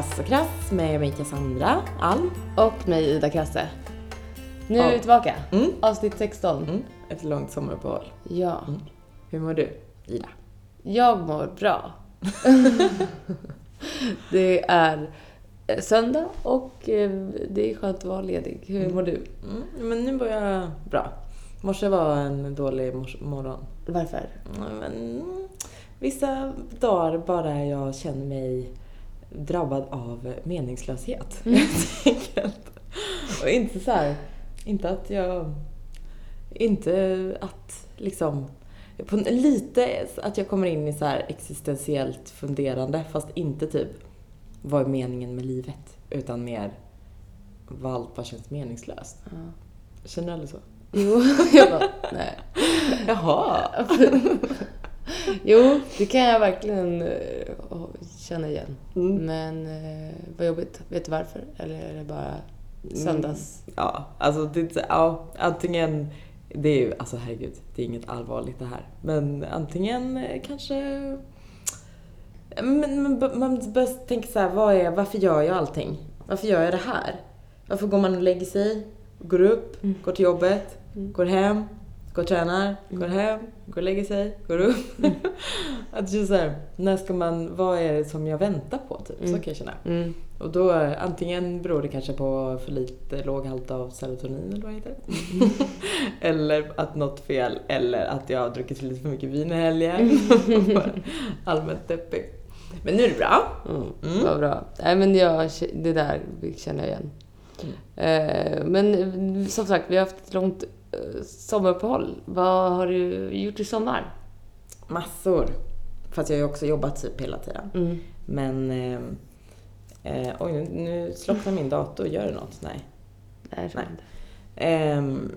Kass och Krass med mig Cassandra Alm. Och mig Ida Krasse. Nu är vi tillbaka. Mm. Avsnitt 16. Mm. Ett långt sommaruppehåll. Ja. Hur mår du, Ida? Jag mår bra. det är eh, söndag och eh, det är skönt att vara ledig. Hur mår du? Mm. Men nu mår jag bra. Morse var en dålig morgon. Varför? Mm, Men, mm, vissa dagar bara jag känner mig drabbad av meningslöshet. helt enkelt. Och inte så här, inte att jag, inte att liksom, på, lite att jag kommer in i så här existentiellt funderande fast inte typ vad är meningen med livet utan mer vad allt bara känns meningslöst. Ja. Känner du aldrig så? Jo, jag bara, nej. Jaha! Jo, det kan jag verkligen eh, känna igen. Mm. Men eh, vad jobbigt. Vet du varför? Eller är det bara söndags... Ja, alltså det, ja, antingen, det är ju, alltså herregud, det är inget allvarligt det här. Men antingen eh, kanske, men, men b- man börjar tänka så här, vad är, varför gör jag allting? Varför gör jag det här? Varför går man och lägger sig, går upp, Mm. går till jobbet, Mm. går hem, går och tränar, går hem, går och lägger sig, går upp. att just så här, när ska man, vad är det som jag väntar på typ? Så Mm. kan jag känna. Mm. Och då antingen beror det kanske på för lite låg halt av serotonin eller vad det heter. eller att något fel eller att jag har druckit lite för mycket vin i helgen. Allmänt deppig. Men nu är det bra. Mm. Mm. Vad bra. Nej, men jag, det där känner jag igen. Mm. Eh, men som sagt, vi har haft ett långt sommaruppehåll. Vad har du gjort i sommar? Massor. Fast jag har ju också jobbat typ hela tiden. Mm. Men... Eh, eh, oj, nu, nu slocknar min dator. Gör det något? Nej. Nej, Nej. Ehm,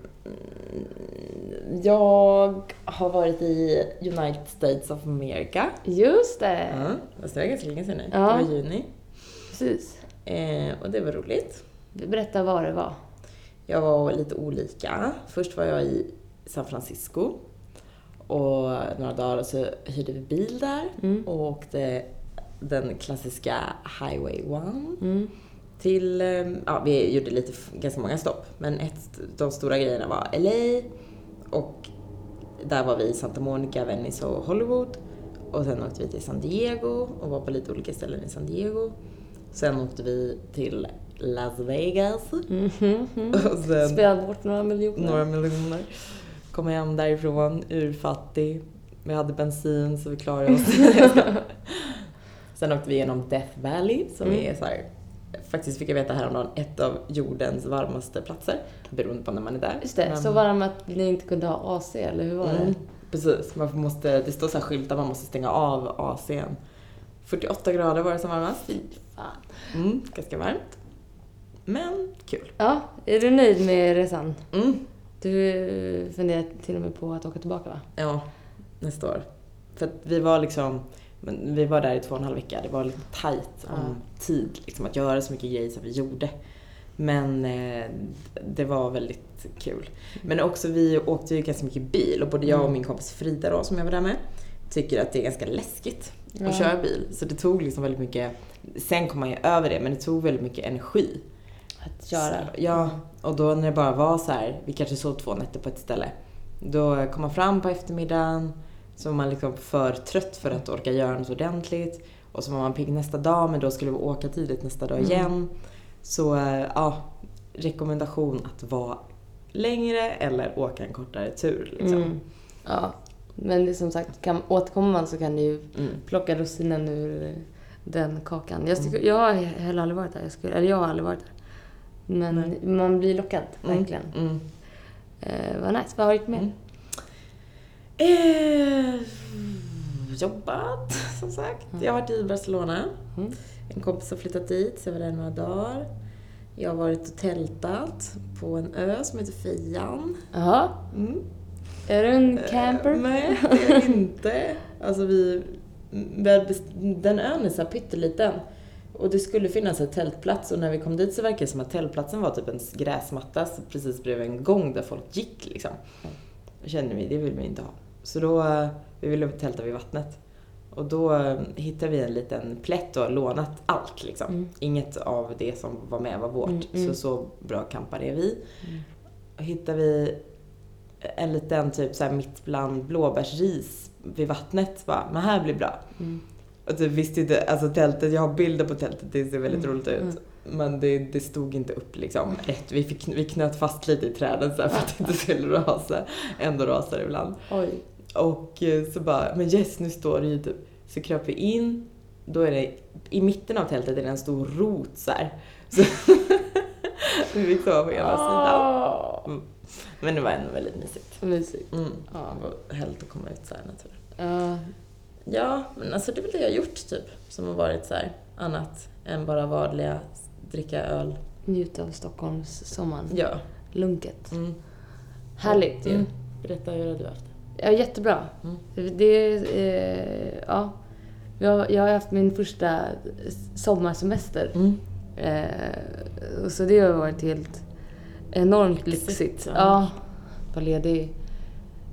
jag har varit i United States of America. Just det! Ja, fast det var ganska länge sedan nu. Ja. Det var juni. Precis. Eh, och det var roligt. Berätta vad det var. Jag var lite olika. Först var jag i San Francisco. Och några dagar så hyrde vi bil där Mm. och åkte den klassiska Highway 1 Mm. till, eh, ja vi gjorde lite, ganska många stopp. Men ett, de stora grejerna var LA och där var vi i Santa Monica, Venice och Hollywood. Och sen åkte vi till San Diego och var på lite olika ställen i San Diego. Sen åkte vi till Las Vegas Mhm, mhm. och sen Spela bort några miljoner. några miljoner. Kom hem därifrån, urfattig. Vi hade bensin så vi klarade oss. Sen åkte vi igenom Death Valley som Mm. är så här, faktiskt fick jag veta häromdagen, ett av jordens varmaste platser. Beroende på när man är där. Just det, Men- så var det med att ni inte kunde ha AC, eller hur var Mm, det? precis, man måste, det står så här skyltar man måste stänga av AC'n. 48 grader var det som varmast. Fy fan. Mm, ganska varmt. Men kul. Ja, är du nöjd med resan? Mm. Du funderar till och med på att åka tillbaka, va? Ja, nästa år. För att vi var liksom, men vi var där i två och en halv vecka. Det var lite tajt om Ja. tid liksom, att göra så mycket grejer som vi gjorde. Men eh, det var väldigt kul. Men också vi åkte ju ganska mycket bil och både jag och Mm. min kompis Frida då, som jag var där med, tycker att det är ganska läskigt Ja. att köra bil. Så det tog liksom väldigt mycket, sen kom man ju över det, men det tog väldigt mycket energi. Att köra. Så, ja, och då när det bara var så här, vi kanske sov två nätter på ett ställe. Då kom man fram på eftermiddagen, så var man liksom för trött för att orka göra något ordentligt. Och så var man pigg nästa dag, men då skulle vi åka tidigt nästa dag Mm. igen. Så eh, ja, rekommendation att vara längre eller åka en kortare tur. Liksom. Mm. Ja, men som sagt, kan, återkommer man så kan du ju Mm. plocka russinen ur den kakan. Jag, tycker, jag har heller aldrig varit där. Jag skulle, eller jag har aldrig varit där. Men Nej. man blir lockad, Mm. verkligen. Mm. Eh, vad nice. Vad har du gjort mer? Mm. Eh, jobbat, som sagt. Jag har varit i Barcelona. Mm. En kompis har flyttat dit, så jag var där några dagar. Jag har varit och tältat på en ö som heter Fian. Jaha, Mm. är du en camper? Eh, nej, det är jag inte. Alltså vi... Den ön är så här pytteliten. Och det skulle finnas en tältplats och när vi kom dit så verkade det som att tältplatsen var typ en gräsmatta precis bredvid en gång där folk gick liksom. Då kände vi, det vill vi inte ha. Så då, eh, vi ville tälta vid vattnet. Och då eh, hittade vi en liten plätt och har lånat allt liksom. Mm. Inget av det som var med var vårt. Mm, mm. Så så bra campare är vi. Mm. Hittade vi en liten typ så mitt bland blåbärsris vid vattnet. Bara, men här blir bra. Mm. Och du visste inte, alltså tältet, jag har bilder på tältet, det ser väldigt Mm, roligt ut. mm. Men det, det stod inte upp liksom rätt. Vi, fick, vi knöt fast lite i träden så här för att det inte skulle rasa. Ändå rasar det ibland. Oj. Och eh, så bara, men yes nu står det ju typ. Så kröp vi in, då är det, i mitten av tältet är det en stor rot så här. Så vi fick sova på ena sidan. Ah. Men det var ändå väldigt mysigt. Mysigt. Mm. Ja. Det var härligt att komma ut så här naturen. Ja. Ja, men alltså det är väl det jag har gjort typ. Som har varit så här annat än bara vanliga dricka öl. Njut av Stockholms sommaren. Ja. Lunket. Mm. Härligt ju. Mm. Berätta, hur har du haft det? Ja, jättebra. Mm. Det, eh, ja. Jag, jag har haft min första sommarsemester. Mm. Eh, så det har varit helt enormt Lyxigt, lyxigt. ja. Ja. Var ledig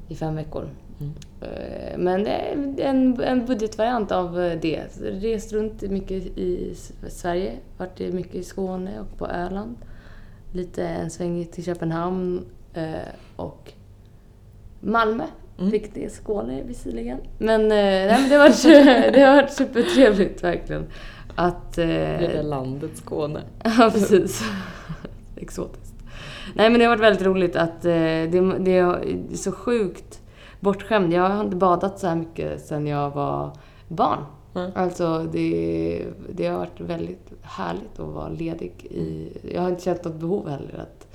i fem veckor. Mm. Eh, Men det är en, en budgetvariant av det. Så Rest runt mycket i Sverige, varit i mycket i Skåne och på Öland. Lite en sväng till Köpenhamn eh, och Malmö. Mm. Vilket är Skåne visserligen. Men, eh, nej, men det, har varit, det har varit supertrevligt verkligen. Att, eh, Lilla landet Skåne. Ja, precis. Exotiskt. Nej, men det har varit väldigt roligt att eh, det, det är så sjukt bortskämd. Jag har inte badat så här mycket sedan jag var barn. Mm. Alltså, det, det har varit väldigt härligt att vara ledig i... Jag har inte känt något behov heller att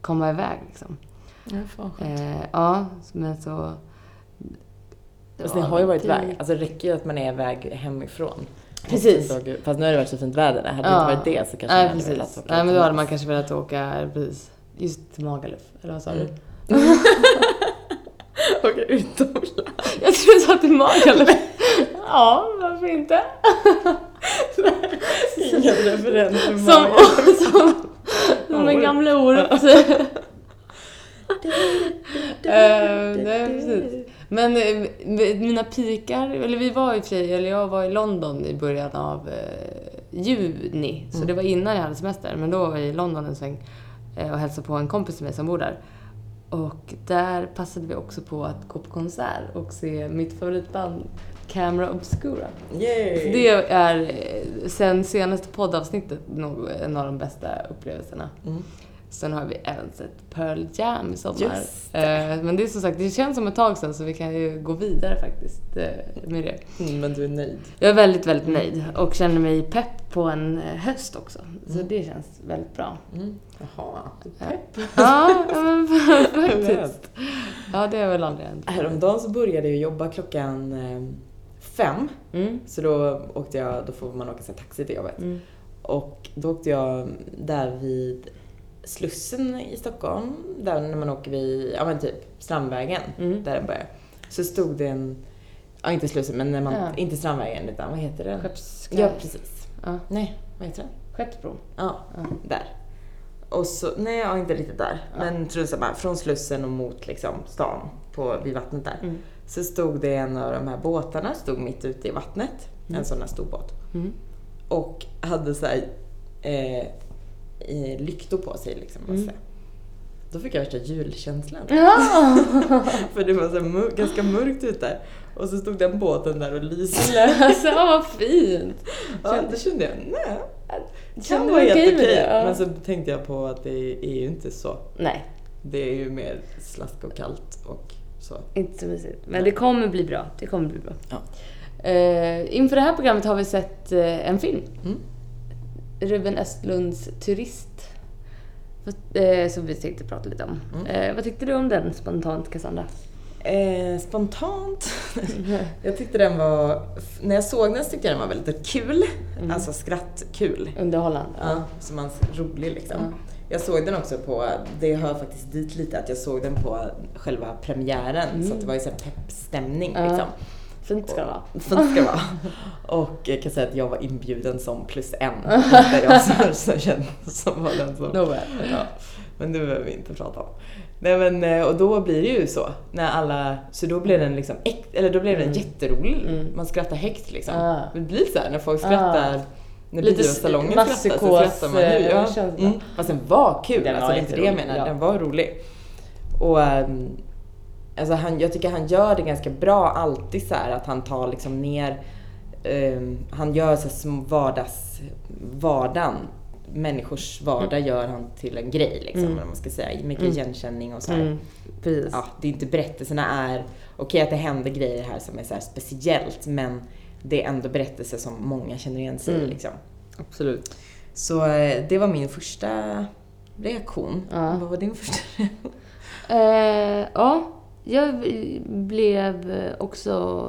komma iväg liksom. Ja, fan. Eh, ja, men så... det ni var har ju varit iväg. Alltså det räcker ju att man är iväg hemifrån. Precis. Fast nu har det varit så fint väder. Hade det Ja. inte varit det så kanske Nej, man hade velat åka Nej, men då hade man kanske velat åka precis, just till Magaluf. Eller vad sa du? Åka utomlands. Jag tror du sa till Magaluf. ja, varför inte? Ingen referens till Som, som, som en gamla Orup. Eh, nej, precis. Men eh, mina pikar, eller vi var i och för sig, eller jag var i London i början av eh, juni. Så Mm. det var innan jag hade semester. Men då var jag i London en sväng eh, och hälsade på en kompis till mig som bor där. Och där passade vi också på att gå på konsert och se mitt favoritband Camera Obscura. Yay! Det är eh, sen senaste poddavsnittet nog en av de bästa upplevelserna. Mm. Sen har vi även sett Pearl Jam i sommar. Just Eh, Men det är som sagt, det känns som ett tag sedan så vi kan ju gå vidare faktiskt eh, med det. Mm, men du är nöjd? Jag är väldigt, väldigt nöjd och känner mig pepp på en eh, höst också. Så Mm. det känns väldigt bra. Mm. Jaha. Pepp? Ja, men faktiskt. Ja, det är väl aldrig hänt. Häromdagen så började jag jobba klockan fem. Mm. Så då åkte jag, då får man åka så taxi till jobbet. Mm. Och då åkte jag där vid Slussen i Stockholm, där när man åker vid, ja men typ Strandvägen, Mm. där den börjar. Så stod det en, ja inte Slussen men när man, Ja. inte Strandvägen utan vad heter den? Skeppskaj. Ja precis. Ja. Nej, vad heter den? Skeppsbron. Ja, Ja. där. Och så, nej ja, inte riktigt där. Men tror samma, från Slussen och mot liksom stan på, vid vattnet där. Mm. Så stod det en av de här båtarna, stod mitt ute i vattnet. Mm. En sån här stor båt. Mm. Och hade så här, eh, lyktor på sig liksom. Mm. Så här. Då fick jag värsta julkänslan. Ja! För det var så mör- ganska mörkt ute. Och så stod den båten där och lyste. alltså, vad fint! Ja, då kände jag, nej. Det kan vara helt okej det? Ja. Men så tänkte jag på att det är ju inte så. Nej, Det är ju mer slask och kallt och så. inte så mysigt. Men det kommer bli bra. Det kommer bli bra. Ja. Eh, inför det här programmet har vi sett eh, en film. Mm. Ruben Östlunds Turist. Eh, som vi tänkte prata lite om. Mm. Eh, vad tyckte du om den spontant, Cassandra? Eh, spontant. jag tyckte den var, när jag såg den så tyckte jag den var väldigt kul. Mm. Alltså skrattkul. Underhållande? Ja, som man rolig liksom. Ja. Jag såg den också på, det hör faktiskt dit lite, att jag såg den på själva premiären. Så att det var ju sån peppstämning Mm. Liksom. Fint ska det vara. Fint ska det vara. Och jag kan säga att jag var inbjuden som plus en. Där jag som, som, kände, som var den som... Nåväl. Ja. Men det behöver vi inte prata om. Nej men, eh, och då blir det ju så. När alla, så då blir den liksom, eller då blir den Mm. jätterolig. Mm. Man skrattar högt liksom. Ah. Det blir så här när folk skrattar. När Lite biosalongen skrattar så skrattar man nu. eh, Ja. Mm. Fast den var kul, Den alltså var inte det jag menar. ja. Den var rolig. Och ehm, alltså han, jag tycker han gör det ganska bra alltid så här att han tar liksom ner ehm, han gör så här vardags, vardagen, människors vardag gör han till en grej liksom, Mm. man ska säga. Mycket Mm. igenkänning och så. Mm, precis. Ja, det är inte berättelserna är, okej att det händer grejer här som är så speciellt, men det är ändå berättelser som många känner igen sig i Mm. liksom. Absolut. Så eh, det var min första reaktion. Ja. Vad var din första reaktion? Eh, ja, jag blev också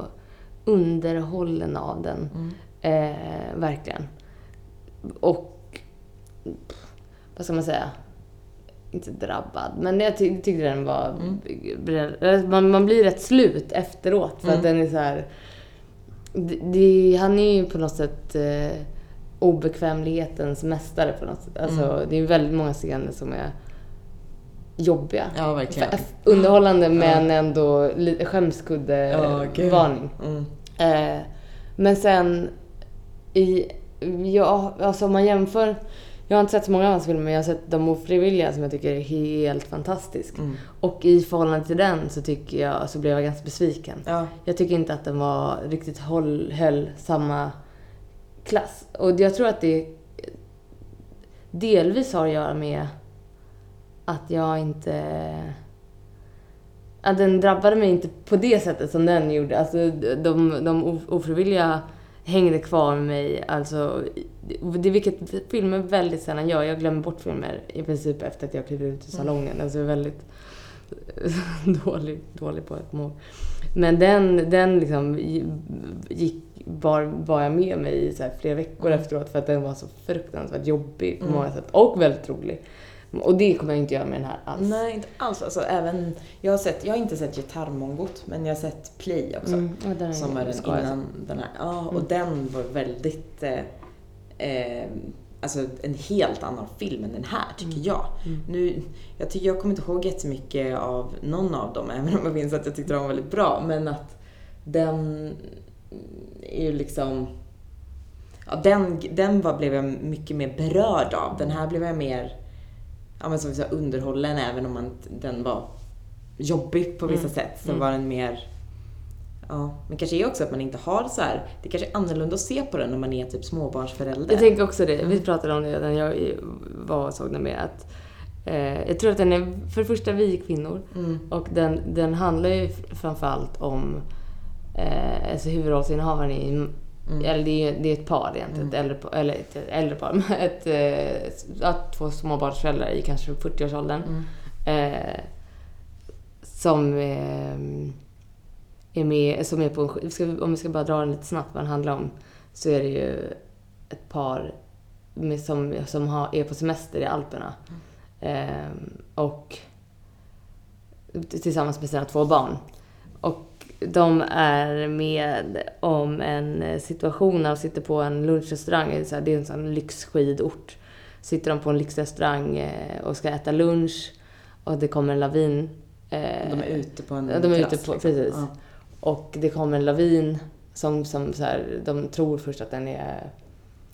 underhållen av den. Eh, verkligen. Och, vad ska man säga? Inte drabbad, men jag ty- tyckte den var... Mm. Man, man blir rätt slut efteråt för att Mm. den är så här... Det, det, han är ju på något sätt eh, obekvämlighetens mästare på något sätt. Alltså, Mm. Det är väldigt många scener som är jobbiga. Ja, verkligen. Underhållande men ändå lite Ja, skämskudde-varning. Mm. Eh, men sen i, ja, alltså om man jämför, jag har inte sett så många av hans filmer men jag har sett De ofrivilliga som jag tycker är helt fantastisk. Mm. Och i förhållande till den så tycker jag, så blev jag ganska besviken. Ja. Jag tycker inte att den var riktigt håll, höll samma klass. Och jag tror att det delvis har att göra med att jag inte... Att den drabbade mig inte på det sättet som den gjorde. Alltså de, de of- ofrivilliga hängde kvar med mig. Alltså, det vilket filmer väldigt sällan gör. Jag glömmer bort filmer i princip efter att jag klev ut ur salongen. Alltså jag är väldigt dålig, dålig på att komma ihåg. Men den, den liksom gick, bar, bar jag med mig i så flera veckor Mm. efteråt för att den var så fruktansvärt jobbig på Mm. många sätt. Och väldigt rolig. Och det kommer jag inte göra med den här alls. Nej, inte alls. Alltså, även, jag, har sett, jag har inte sett Gitarrmongot, men jag har sett Play också. Mm, ja, den Som är den innan den här. Ja, och Mm. den var väldigt... Eh, eh, alltså en helt annan film än den här, tycker Mm. jag. Mm. Nu, jag, tycker, jag kommer inte ihåg jättemycket av någon av dem, även om jag minns att jag tyckte de var väldigt bra. Men att den är ju liksom... Ja, den den var, blev jag mycket mer berörd av. Den här blev jag mer ja, men som vi sa, underhållen, även om man, den var jobbig på vissa Mm. sätt. Så Mm. var den mer... Ja, men kanske är också att man inte har så här... Det kanske är annorlunda att se på den när man är typ småbarnsförälder. Jag tänker också det. Vi pratade om det när jag var och såg den med. Att, eh, jag tror att den är, för det första, vi är kvinnor. Mm. Och den, den handlar ju framförallt om eh, alltså huvudrollsinnehavaren i Mm. Eller det är, ju- det är ett par egentligen, ett äldre eller ett äldre par, men ett, eh, ja, två småbarnsföräldrar i kanske 40-årsåldern. Mm. Eh, som eh, är med, som är på en, sk- ska, om vi ska bara dra den lite snabbt vad den handlar om, så är det ju ett par med, som, som har, är på semester i Alperna. Eh, och tillsammans med sina två barn. Och de är med om en situation när de sitter på en lunchrestaurang. Det är en sån lyxskidort. Sitter de på en lyxrestaurang eh, och ska äta lunch och det kommer en lavin. eh, De är ute på en de är ute på, liksom. precis. Ja. Och det kommer en lavin som, som så här, de tror först att den är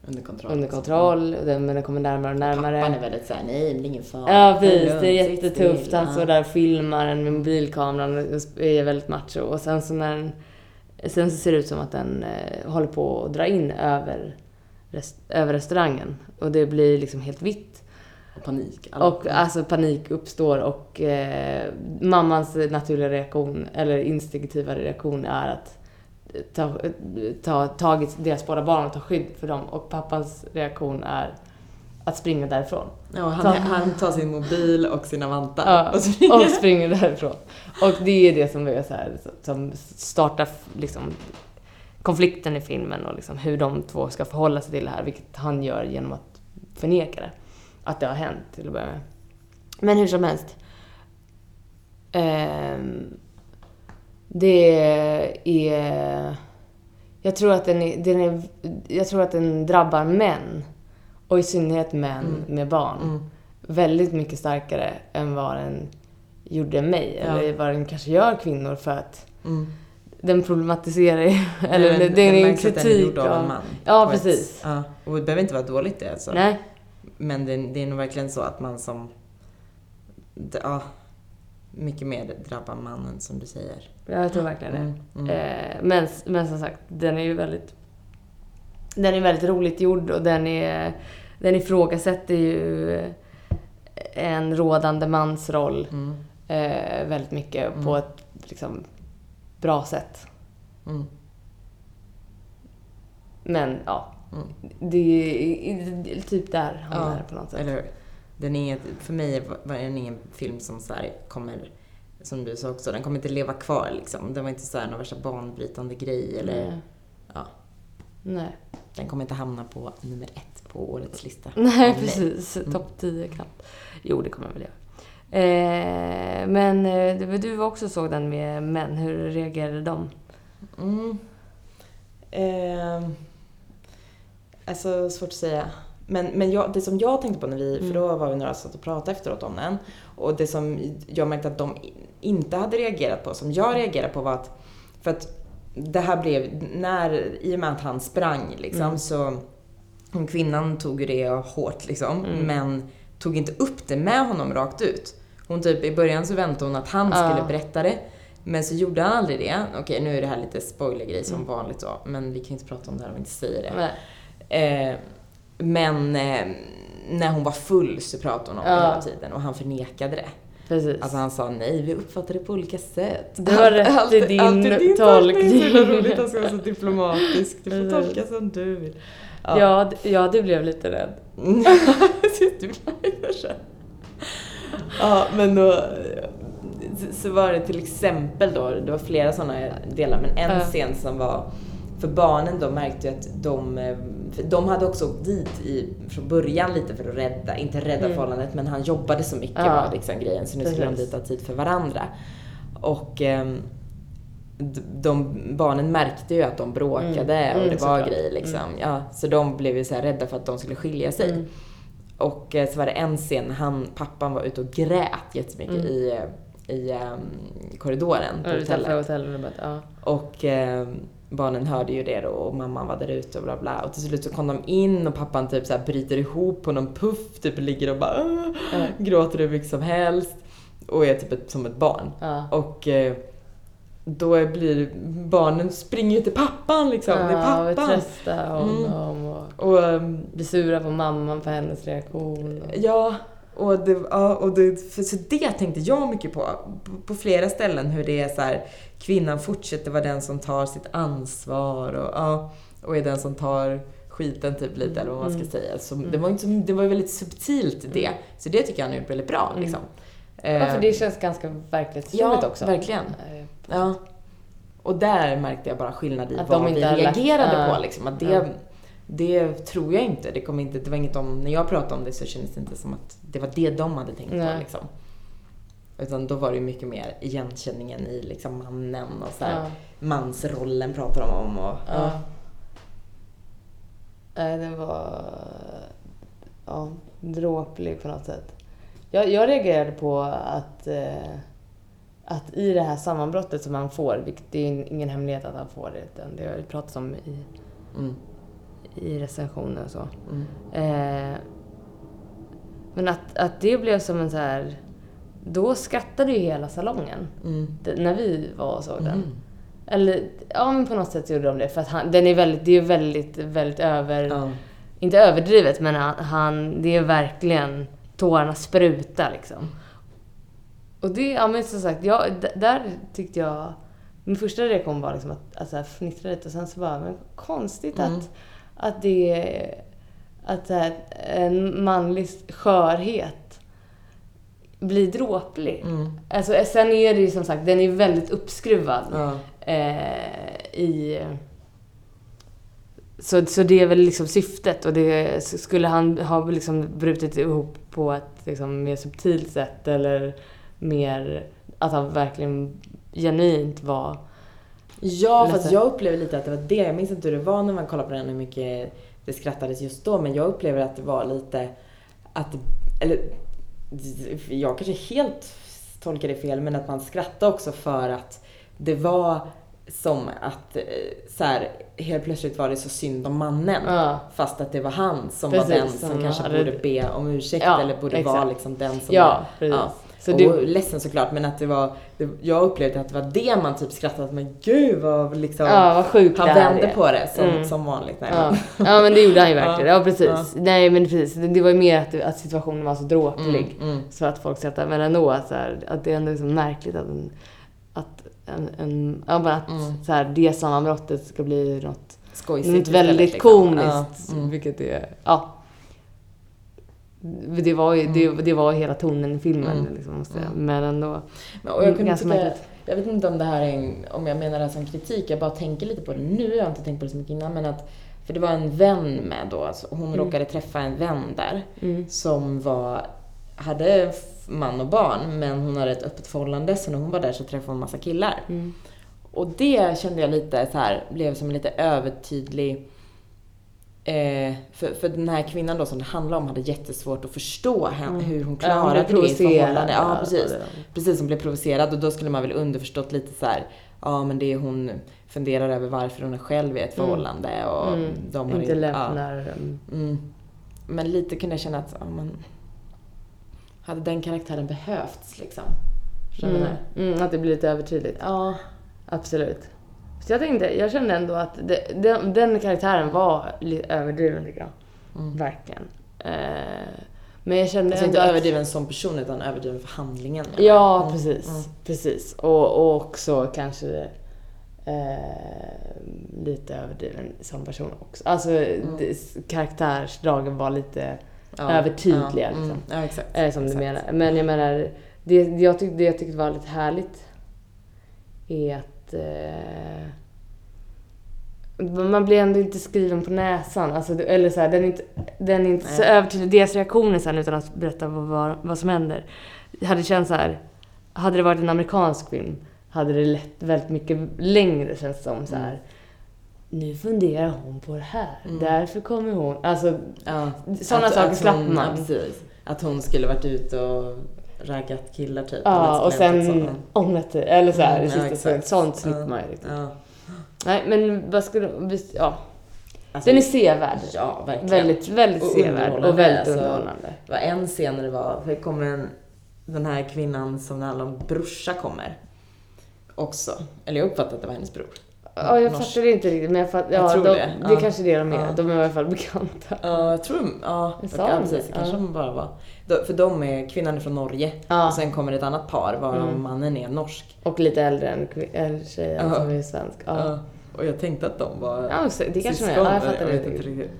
Under kontroll. under liksom. kontroll, den- men den kommer närmare och närmare. Pappan är väldigt såhär, nej det är ingen fara. Ja precis, det är jättetufft. still." Han står där och filmar den med mobilkameran och är väldigt macho. Och sen så när den, Sen så ser det ut som att den eh, håller på att dra in över, rest, över restaurangen. Och det blir liksom helt vitt. Och panik. Alla- Och alltså panik uppstår och eh, mammans naturliga reaktion, eller instinktiva reaktion är att ta, ta tag i deras båda barn och ta skydd för dem. Och pappans reaktion är att springa därifrån. Ja, han, Ta- han tar sin mobil och sina vantar Ja, och springer. och springer därifrån. Och det är det som är så här, som startar liksom konflikten i filmen och liksom hur de två ska förhålla sig till det här, vilket han gör genom att förneka det. Att det har hänt till att börja med. Men hur som helst. Ehm, det är... Jag tror att den, är, den är, jag tror att den drabbar män. Och i synnerhet män Mm. med barn Mm. väldigt mycket starkare än vad den gjorde mig. Ja. Eller vad den kanske gör kvinnor för att Mm. den problematiserar ju, eller Men det, är en att den är kritik gjord av en man. Ja, på ett- precis. ja, och det behöver inte vara dåligt det alltså. Nej, Men det, det är nog verkligen så att man som... det- Ja, mycket mer drabbar mannen som du säger. jag tror verkligen det. Mm, mm. Eh, men, men som sagt, den är ju väldigt... Den är väldigt roligt gjord och den är... Den ifrågasätter ju en rådande mansroll Mm, eh, väldigt mycket Mm. på ett liksom, bra sätt. mm, Men ja, mm. det är, det är typ där han Ja, är på något sätt. Eller hur? Den är för mig var den ingen film som så kommer, som du sa också, den kommer inte leva kvar liksom. Den var inte så här någon värsta banbrytande grej eller, Nej. ja. Nej. Den kommer inte hamna på nummer ett på årets lista. Nej, precis. Mm. Topp 10 knappt. Jo, det kommer jag väl göra. Eh, men eh, du, du också såg den med män. Hur reagerade de? Mm. Eh, alltså, svårt att säga. Men, men jag, det som jag tänkte på när vi, Mm. för då var vi några som satt och pratade efteråt om den. Och det som jag märkte att de inte hade reagerat på, som jag reagerade på var att, för att det här blev, när, i och med att han sprang liksom, Mm. så kvinnan tog ju det hårt liksom, Mm. men tog inte upp det med honom rakt ut. Hon typ, i början så väntade hon att han skulle berätta det. Men så gjorde han aldrig det. Okej, nu är det här lite spoilergrej som Mm. vanligt då, men vi kan inte prata om det här om vi inte säger det. Eh, men eh, när hon var full så pratade hon om det Ja. hela tiden och han förnekade det. Precis. Alltså han sa nej, vi uppfattar det på olika sätt. Du har rätt i din tolkning. Det är så roligt, han ska vara så diplomatisk. Du får tolka som du vill. ja. d- ja, du blev lite rädd. du. Ja, men då så var det till exempel då, det var flera sådana delar, men en Ja. scen som var för barnen då märkte jag att de, eh, de hade också åkt dit i, från början lite för att rädda, inte rädda Mm. förhållandet, men han jobbade så mycket Ja. var liksom grejen, så nu skulle de Precis. dit ha tid för varandra. Och d- de barnen märkte ju att de bråkade Mm. och Mm, det var såklart. grejer liksom. Ja, så de blev ju så rädda för att de skulle skilja sig. Mm. Och eh, så var det en scen, han, pappan var ute och grät jättemycket Mm. i, eh, i um, korridoren på hotellet. hotellrummet. Ja. Och eh, barnen hörde ju det då och mamman var där ute och bla bla. Och till slut så kom de in och pappan typ så här bryter ihop på någon puff, typ ligger och bara Ja. gråter hur mycket som helst. Och är typ ett, som ett barn. Ja. Och eh, då blir barnen springer ju till pappan liksom. det är Ja, och pappan. trösta honom och Och ehm, bli sura på mamman för hennes reaktion. Och... Ja, och, det, ja, och det, för, så det tänkte jag mycket på. på. På flera ställen hur det är så här, kvinnan fortsätter vara den som tar sitt ansvar och, ja, och är den som tar skiten typ lite eller vad man ska Mm. säga. Så Mm. det, var inte, det var väldigt subtilt det. Mm. Så det tycker jag han gjort väldigt bra Mm. liksom. Ja, för det Eh, känns ganska verklighetstroligt Ja, också. verkligen. Eh, Ja. Och där märkte jag bara skillnad i Att vad de vi lagt- reagerade Ja. på. Liksom. Att det. Det tror jag inte. Det, kom inte. det var inget om, när jag pratade om det så kändes det inte som att det var det de hade tänkt Nej. på. Liksom. Utan då var det mycket mer igenkänningen i liksom mannen och så här, Ja. mansrollen pratar de om. Och, Ja. Nej, den var ja, dråplig på något sätt. Jag, jag reagerade på att, eh, att i det här sammanbrottet som han får, vilket det är ingen hemlighet att han får det, utan det har ju pratats om i, Mm, i recensioner och så. mm, Eh, men att, att det blev som en så här... Då skrattade ju hela salongen mm, när vi var och såg den. mm. Eller ja, men på något sätt gjorde de det. För att han, den är väldigt, det är väldigt, väldigt över... Ja. Inte överdrivet, men han, han, det är verkligen tårarna spruta liksom. Och det, ja men som sagt, jag, där tyckte jag... Min första reaktion var liksom att, att så här fnittra lite och sen så bara, men konstigt Mm. att, att det är... Att här, en manlig skörhet blir dråplig. Mm. Alltså, sen är det ju som sagt, den är väldigt uppskruvad Ja. eh, i... Så, så det är väl liksom syftet och det skulle han ha liksom brutit ihop på ett liksom mer subtilt sätt eller mer att han verkligen genuint var... Ja, Lite. fast jag upplever lite att det var det. Jag minns inte hur det var när man kollade på den, hur mycket det skrattades just då. Men jag upplever att det var lite att, eller jag kanske helt tolkar det fel, men att man skrattade också för att det var som att eh, så här, helt plötsligt var det så synd om mannen. Ja. Fast att det var han som Precis, var den som, som kanske hade- borde be om ursäkt Ja, eller borde exakt. vara liksom den som Ja, precis. Så och det- ledsen såklart, men att det var, det, jag upplevde att det var det man typ skrattade åt, men gud vad liksom, Ja, vad sjukt han vände på det som, Mm. som vanligt. Nej, Ja. men- ja, men det gjorde han ju verkligen. Ja, precis. Nej, men precis. Det, var ju mer att, att situationen var så dråplig. Mm, mm. Så att folk skrattade. Men ändå, så här, att det är ändå liksom märkligt att en, att en, en, ja, men att Mm. så här, det sammanbrottet ska bli något, Skojsigt något väldigt liksom. komiskt. Ja, mm. Vilket är, ja. Det var ju det, det var hela tonen i filmen, Mm. liksom, måste jag. Mm. Men ändå. Men, och jag, kunde Ganska tycka, märkligt. jag vet inte om det här är en, om jag menar det här som kritik, jag bara tänker lite på det nu, jag har inte tänkt på det så mycket innan, men att för det var en vän med då, alltså hon Mm. råkade träffa en vän där Mm. som var, hade man och barn, men hon hade ett öppet förhållande, så när hon var där så träffade hon massa killar. Mm. Och det kände jag lite så här, blev som en lite övertydlig Eh, för, för den här kvinnan då som det handlar om hade jättesvårt att förstå henne, Mm. hur hon Ja, hon klarade det i förhållande. Ja, precis. Precis, som blev provocerad och då skulle man väl underförstått lite så här, ja men det är hon funderar över varför hon är själv i ett Mm. förhållande och Mm. de har Inte lämnar... Ja. Ja, mm. Men lite kunde jag känna att, ja men, hade den karaktären behövts liksom? Förstår Mm. Mm, att det blir lite övertydligt. Ja. Absolut. Så jag tänkte, jag kände ändå att det, den, den karaktären var lite överdriven tycker jag. Mm. Verkligen. Eh, men jag kände Alltså inte att, överdriven som person utan överdriven för handlingen. menar Ja, jag. precis. Mm. Precis. Och, och också kanske eh, lite överdriven som person också. Alltså det, karaktärsdragen var lite Ja, övertydliga, ja, liksom. Mm, ja, exakt. Eh, som du exakt. menar. Men jag menar, det jag, tyck, det jag tyckte var lite härligt är att eh, man blir ändå inte skriven på näsan. Alltså, eller så här, den är inte, den är inte så övertydlig. Deras reaktioner sen utan att berätta vad, vad, vad som händer. Det hade känts så här. Hade det varit en amerikansk film hade det lett väldigt mycket längre känns det som. Så här. Mm. Nu funderar hon på det här. Mm. Därför kommer hon... Alltså, Ja, Sådana att- saker att slapp man. Ja, precis. Att hon skulle varit ute och raggat killar typ. Ja, och sen ångrat det. Eller så här, Mm, ja, sista exakt. sekund. Sånt slipper Ja. man ju riktigt. Ja. Nej, men vad skulle... Ja. Alltså, Den är sevärd. Ja, verkligen. Väldigt, väldigt Och sevärd. Och väldigt alltså. underhållande. Det var en scen när det var, för det kommer en, den här kvinnan som det handlar om, brorsa kommer. Också. Eller jag uppfattade att det var hennes bror. Ja, jag Norsk. fattar det inte riktigt. Men jag fattar, Jag ja, tror de, det. det Ja. kanske är det de är. Ja. De är i alla fall bekanta. Ja, jag tror Ja, Jag sa ja det. precis. Det kanske de bara var. För de är, kvinnan är från Norge. Och sen kommer det ett annat par varav Mm. mannen är norsk. Och lite äldre än tjejen som är svensk. Ja. Och jag tänkte att de var Ja, så det kanske de är. syskon. Ja, jag fattar det. vet inte riktigt.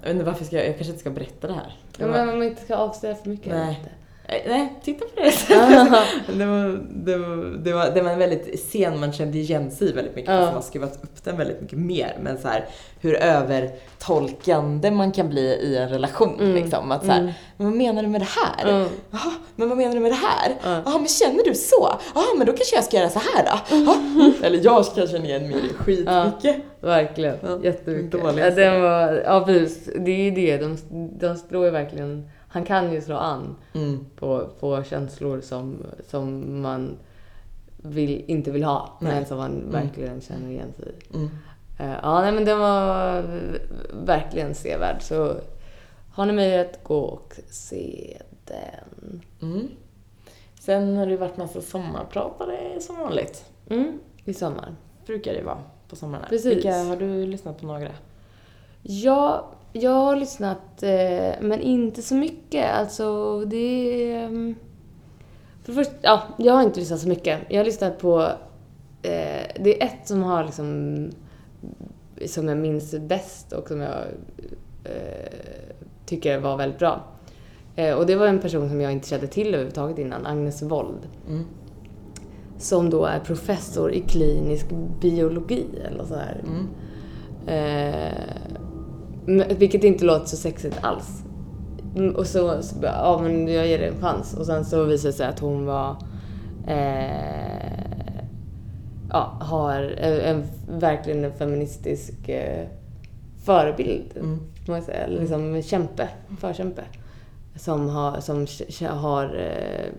Jag vet inte varför ska jag, jag kanske inte ska berätta det här. Det Ja, men man inte ska avslöja för mycket. jag Nej. inte. Eh, Nej, titta på det. Ja. det, var, det, var, det, var, det var en väldigt scen man kände igen sig väldigt mycket. Ja. Fast man har skruvat upp den väldigt mycket mer. Men så här, hur övertolkande man kan bli i en relation. Mm. Liksom. Att så här, Mm. men vad menar du med det här? Mm. Jaha, men vad menar du med det här? Ja. Jaha, men känner du så? Jaha, men då kanske jag ska göra så här då? Jaha. Eller jag ska känna igen mig skitmycket. Verkligen. Ja, Jättemycket. Ja, den var, ja, precis. Det är ju det. De, de slår ju verkligen... Han kan ju slå an Mm. på, på känslor som, som man vill, inte vill ha, Nej. men som man verkligen känner igen sig i. Mm. Eh, Ja, nej, men den var verkligen sevärd. Så har ni möjlighet, gå och se den. Mm. Sen har det varit massa sommarpratare som vanligt. Mm, I sommar. Brukar det vara på sommaren. Precis. Vilka, har du lyssnat på några? Ja, jag har lyssnat, eh, men inte så mycket. Alltså, det är... ehm, För det första, ja, jag har inte lyssnat så mycket. Jag har lyssnat på... Eh, det är ett som har liksom... Som jag minns bäst och som jag eh, tycker var väldigt bra. Eh, och det var en person som jag inte kände till överhuvudtaget innan, Agnes Wold. Mm. Som då är professor i klinisk biologi eller så här. Mm. Eh, vilket inte låter så sexigt alls. Mm, Och så, så ja men jag ger det en chans. Och sen så visade det sig att hon var, eh, ja, har en, en, verkligen en feministisk eh, förebild. Mm. Man säga. Liksom kämpe, förkämpe. som har, som har eh,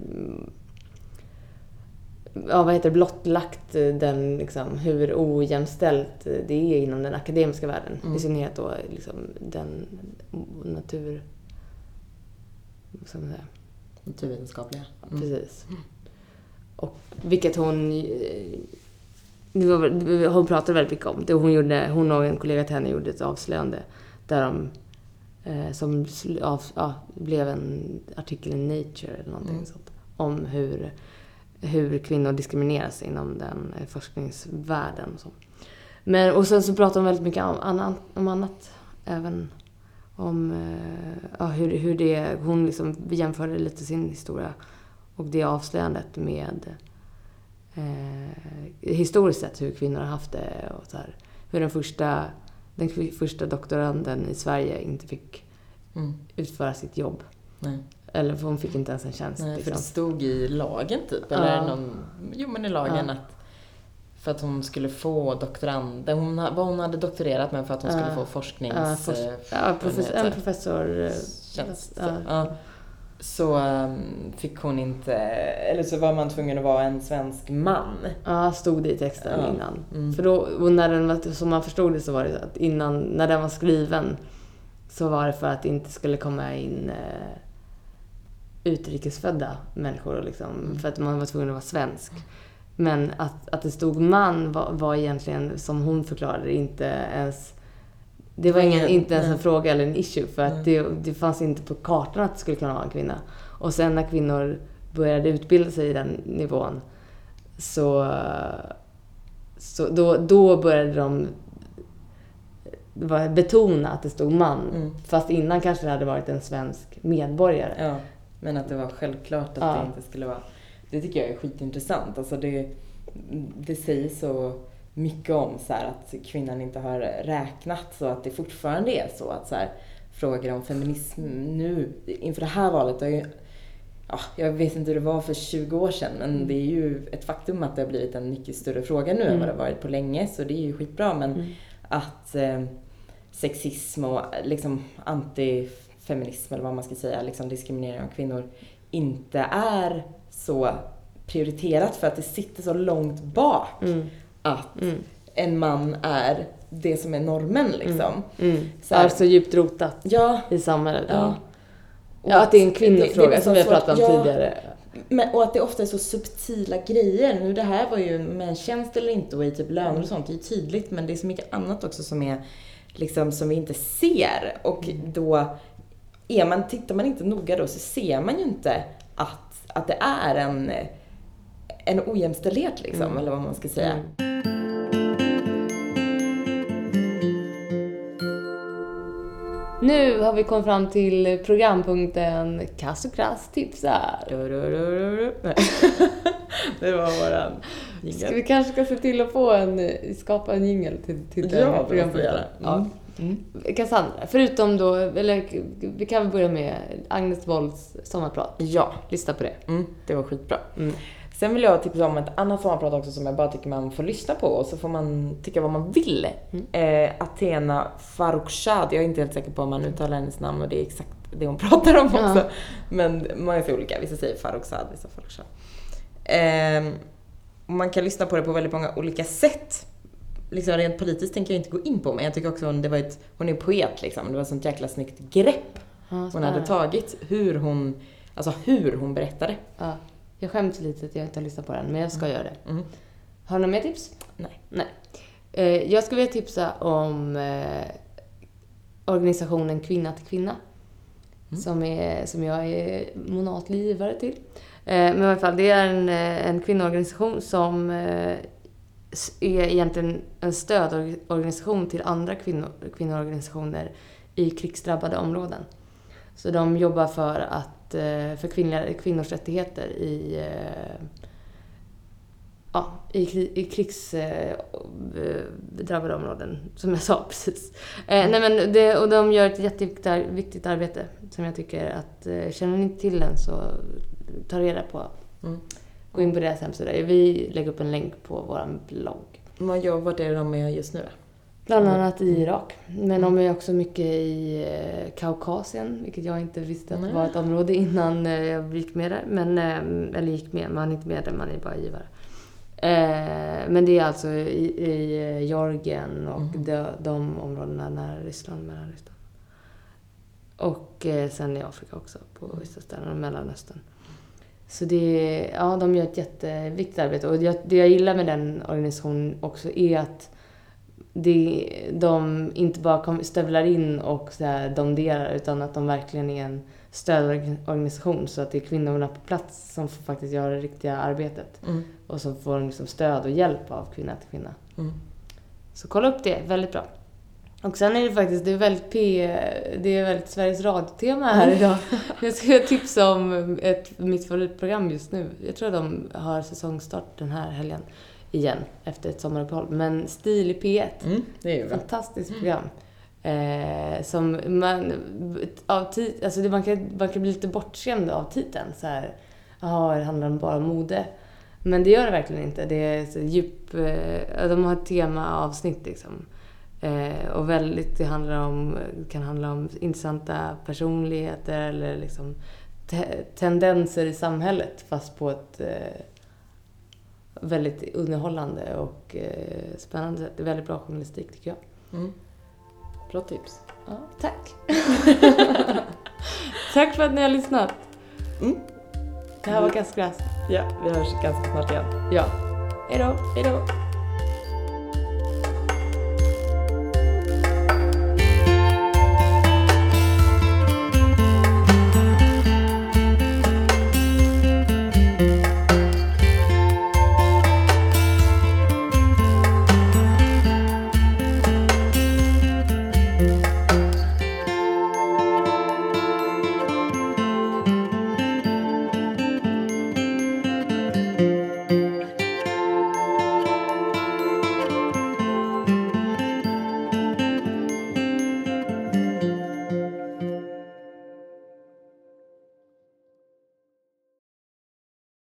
ja, vad heter det, blottlagt den, liksom, hur ojämställt det är inom den akademiska världen. Mm. I synnerhet då liksom, den natur... Vad ska man säga? Naturvetenskapliga. Mm. Precis. Och vilket hon... Det var, hon pratade väldigt mycket om det. Hon, gjorde, hon och en kollega till henne gjorde ett avslöjande där de, eh, som av, ja, blev en artikel i Nature eller någonting Mm. sånt. Om hur, hur kvinnor diskrimineras inom den eh, forskningsvärlden. Och, så. Men, och sen så pratade hon väldigt mycket om annat. Om annat även om eh, ja, hur, hur det... Hon liksom jämförde lite sin historia och det avslöjandet med eh, historiskt sett hur kvinnor har haft det och så här, hur den första, den första doktoranden i Sverige inte fick Mm. utföra sitt jobb. Nej. Eller för hon fick inte ens en tjänst. Nej, för liksom. det stod i lagen typ, eller Ja. någon, jo men i lagen Ja. att för att hon skulle få doktorand, hon, vad hon hade doktorerat med för att hon skulle Ja. få forsknings... Ja, forsk- eh, ja, professor, en det? professor... eh, tjänst. Ja. Ja. Så ehm, fick hon inte, eller så var man tvungen att vara en svensk man. Ja, stod det i texten Ja. innan. Mm. För då, och när den var, som man förstod det så var det att innan, när den var skriven så var det för att det inte skulle komma in eh, utrikesfödda människor liksom, Mm. för att man var tvungen att vara svensk. Men att, att det stod man var, var egentligen, som hon förklarade, inte ens det var ingen, inte ens en nej. fråga eller en issue för att det, det fanns inte på kartan att det skulle kunna vara en kvinna. Och sen när kvinnor började utbilda sig i den nivån så, så då, då började de betona att det stod man. Mm. Fast innan kanske det hade varit en svensk medborgare. Ja, men att det var självklart att Ja. det inte skulle vara... Det tycker jag är skitintressant. Alltså det, det säger så mycket om så här att kvinnan inte har räknat så att det fortfarande är så att så här, frågor om feminism nu inför det här valet har ju Ja, jag vet inte hur det var för 20 år sedan men det är ju ett faktum att det har blivit en mycket större fråga nu än Mm. vad det har varit på länge så det är ju skitbra men Mm. att eh, sexism och liksom antifeminism eller vad man ska säga, liksom diskriminering av kvinnor inte är så prioriterat för att det sitter så långt bak Mm. att Mm. en man är det som är normen liksom. Mm. Så här- Alltså djupt rotat Ja, i samhället. Ja. Ja. Och ja, att det är en det- kvinnofråga det är som vi har så pratat om ja, tidigare. Men, och att det ofta är så subtila grejer. Nu det här var ju med en tjänst eller inte och i typ löner och sånt, det är ju tydligt men det är så mycket annat också som är liksom som vi inte ser. Och då är man, tittar man inte noga då så ser man ju inte att, att det är en, en ojämställdhet liksom, Mm. eller vad man ska säga. Mm. Nu har vi kommit fram till programpunkten Kass och Krass tipsar. Det var våran jingel. vi kanske ska se till att få en, skapa en jingel till, till den Ja, vi programpunkten? Ja. Mm. Mm. Cassandra, förutom då, eller vi kan väl börja med Agnes Wolds sommarprat. Ja, Lyssna på det. mm, det var skitbra. Mm. Sen vill jag tipsa om ett annat sommarprat också som jag bara tycker man får lyssna på och så får man tycka vad man vill. Mm. Eh, Athena Farrokhzad, jag är inte helt säker på om man uttalar hennes namn och det är exakt det hon pratar om också. Men många säger olika, vissa säger Farrokhzad, vissa Farrokhzad. Eh, man kan lyssna på det på väldigt många olika sätt. Liksom rent politiskt tänker jag inte gå in på men jag tycker också hon, det var ett, hon är poet liksom. Det var ett sånt jäkla snyggt grepp Ja, hon hade tagit. Hur hon, alltså hur hon berättade. Ja. Jag skäms lite att jag inte har lyssnat på den, men jag ska göra det. Mm. Har du några mer tips? Nej. Nej. Eh, jag skulle vilja tipsa om eh, organisationen Kvinna till kvinna. Mm. Som, är, som jag är monatlig givare till. Eh, men i alla fall, det är en, eh, en kvinnoorganisation som eh, är egentligen en stödorganisation till andra kvinnor, kvinnoorganisationer i krigsdrabbade områden. Så de jobbar för, att, eh, för kvinnliga, kvinnors rättigheter i, eh, ja, i, i krigsdrabbade eh, områden, som jag sa precis. Mm. nej men det, och de gör ett jätteviktigt arbete som jag tycker att, känner ni inte till den så ta reda på. Mm. Gå in på deras hemsida. Vi lägger upp en länk på vår blogg. Vad vart är de med just nu? Bland annat i Irak. Men de är också mycket i eh, Kaukasien, vilket jag inte visste att det var ett område innan eh, jag gick med där. Men, eh, eller gick med, man är inte med där, man är bara givare. Men det är alltså i, i Georgien och Mhm. de, de områdena nära Ryssland, Mellanryssland. Och sen i Afrika också, på vissa ställen, Mellanöstern. Så det, ja, de gör ett jätteviktigt arbete. Och jag, det jag gillar med den organisationen också är att det, de inte bara kom, stövlar in och så här domderar utan att de verkligen är en stödorganisation så att det är kvinnorna på plats som får faktiskt göra det riktiga arbetet Mm. och som får liksom stöd och hjälp av kvinna till kvinna. Mm. Så kolla upp det, väldigt bra. Och sen är det faktiskt, det är väldigt P, det är väldigt Sveriges Radio-tema här idag. Jag ska tipsa om ett, mitt favoritprogram just nu. Jag tror att de har säsongstart den här helgen igen efter ett sommaruppehåll. Men Stil i P1. Mm. Det är bra. Fantastiskt program. Eh, som man, av tit, alltså det, man, kan, man kan bli lite bortskrämd av titeln. Så här, jaha, det handlar bara om mode. Men det gör det verkligen inte. Det är så djup, eh, de har ett temaavsnitt liksom. Eh, och väldigt, det handlar om, kan handla om intressanta personligheter eller liksom te- tendenser i samhället fast på ett eh, väldigt underhållande och eh, spännande sätt. Det är väldigt bra journalistik tycker jag. Mm. Bra tips. Ja, tack! tack för att ni har lyssnat. Mm. Det här var Gaskgräs. Ja, vi hörs ganska snart igen. Ja. Hejdå! Hej då!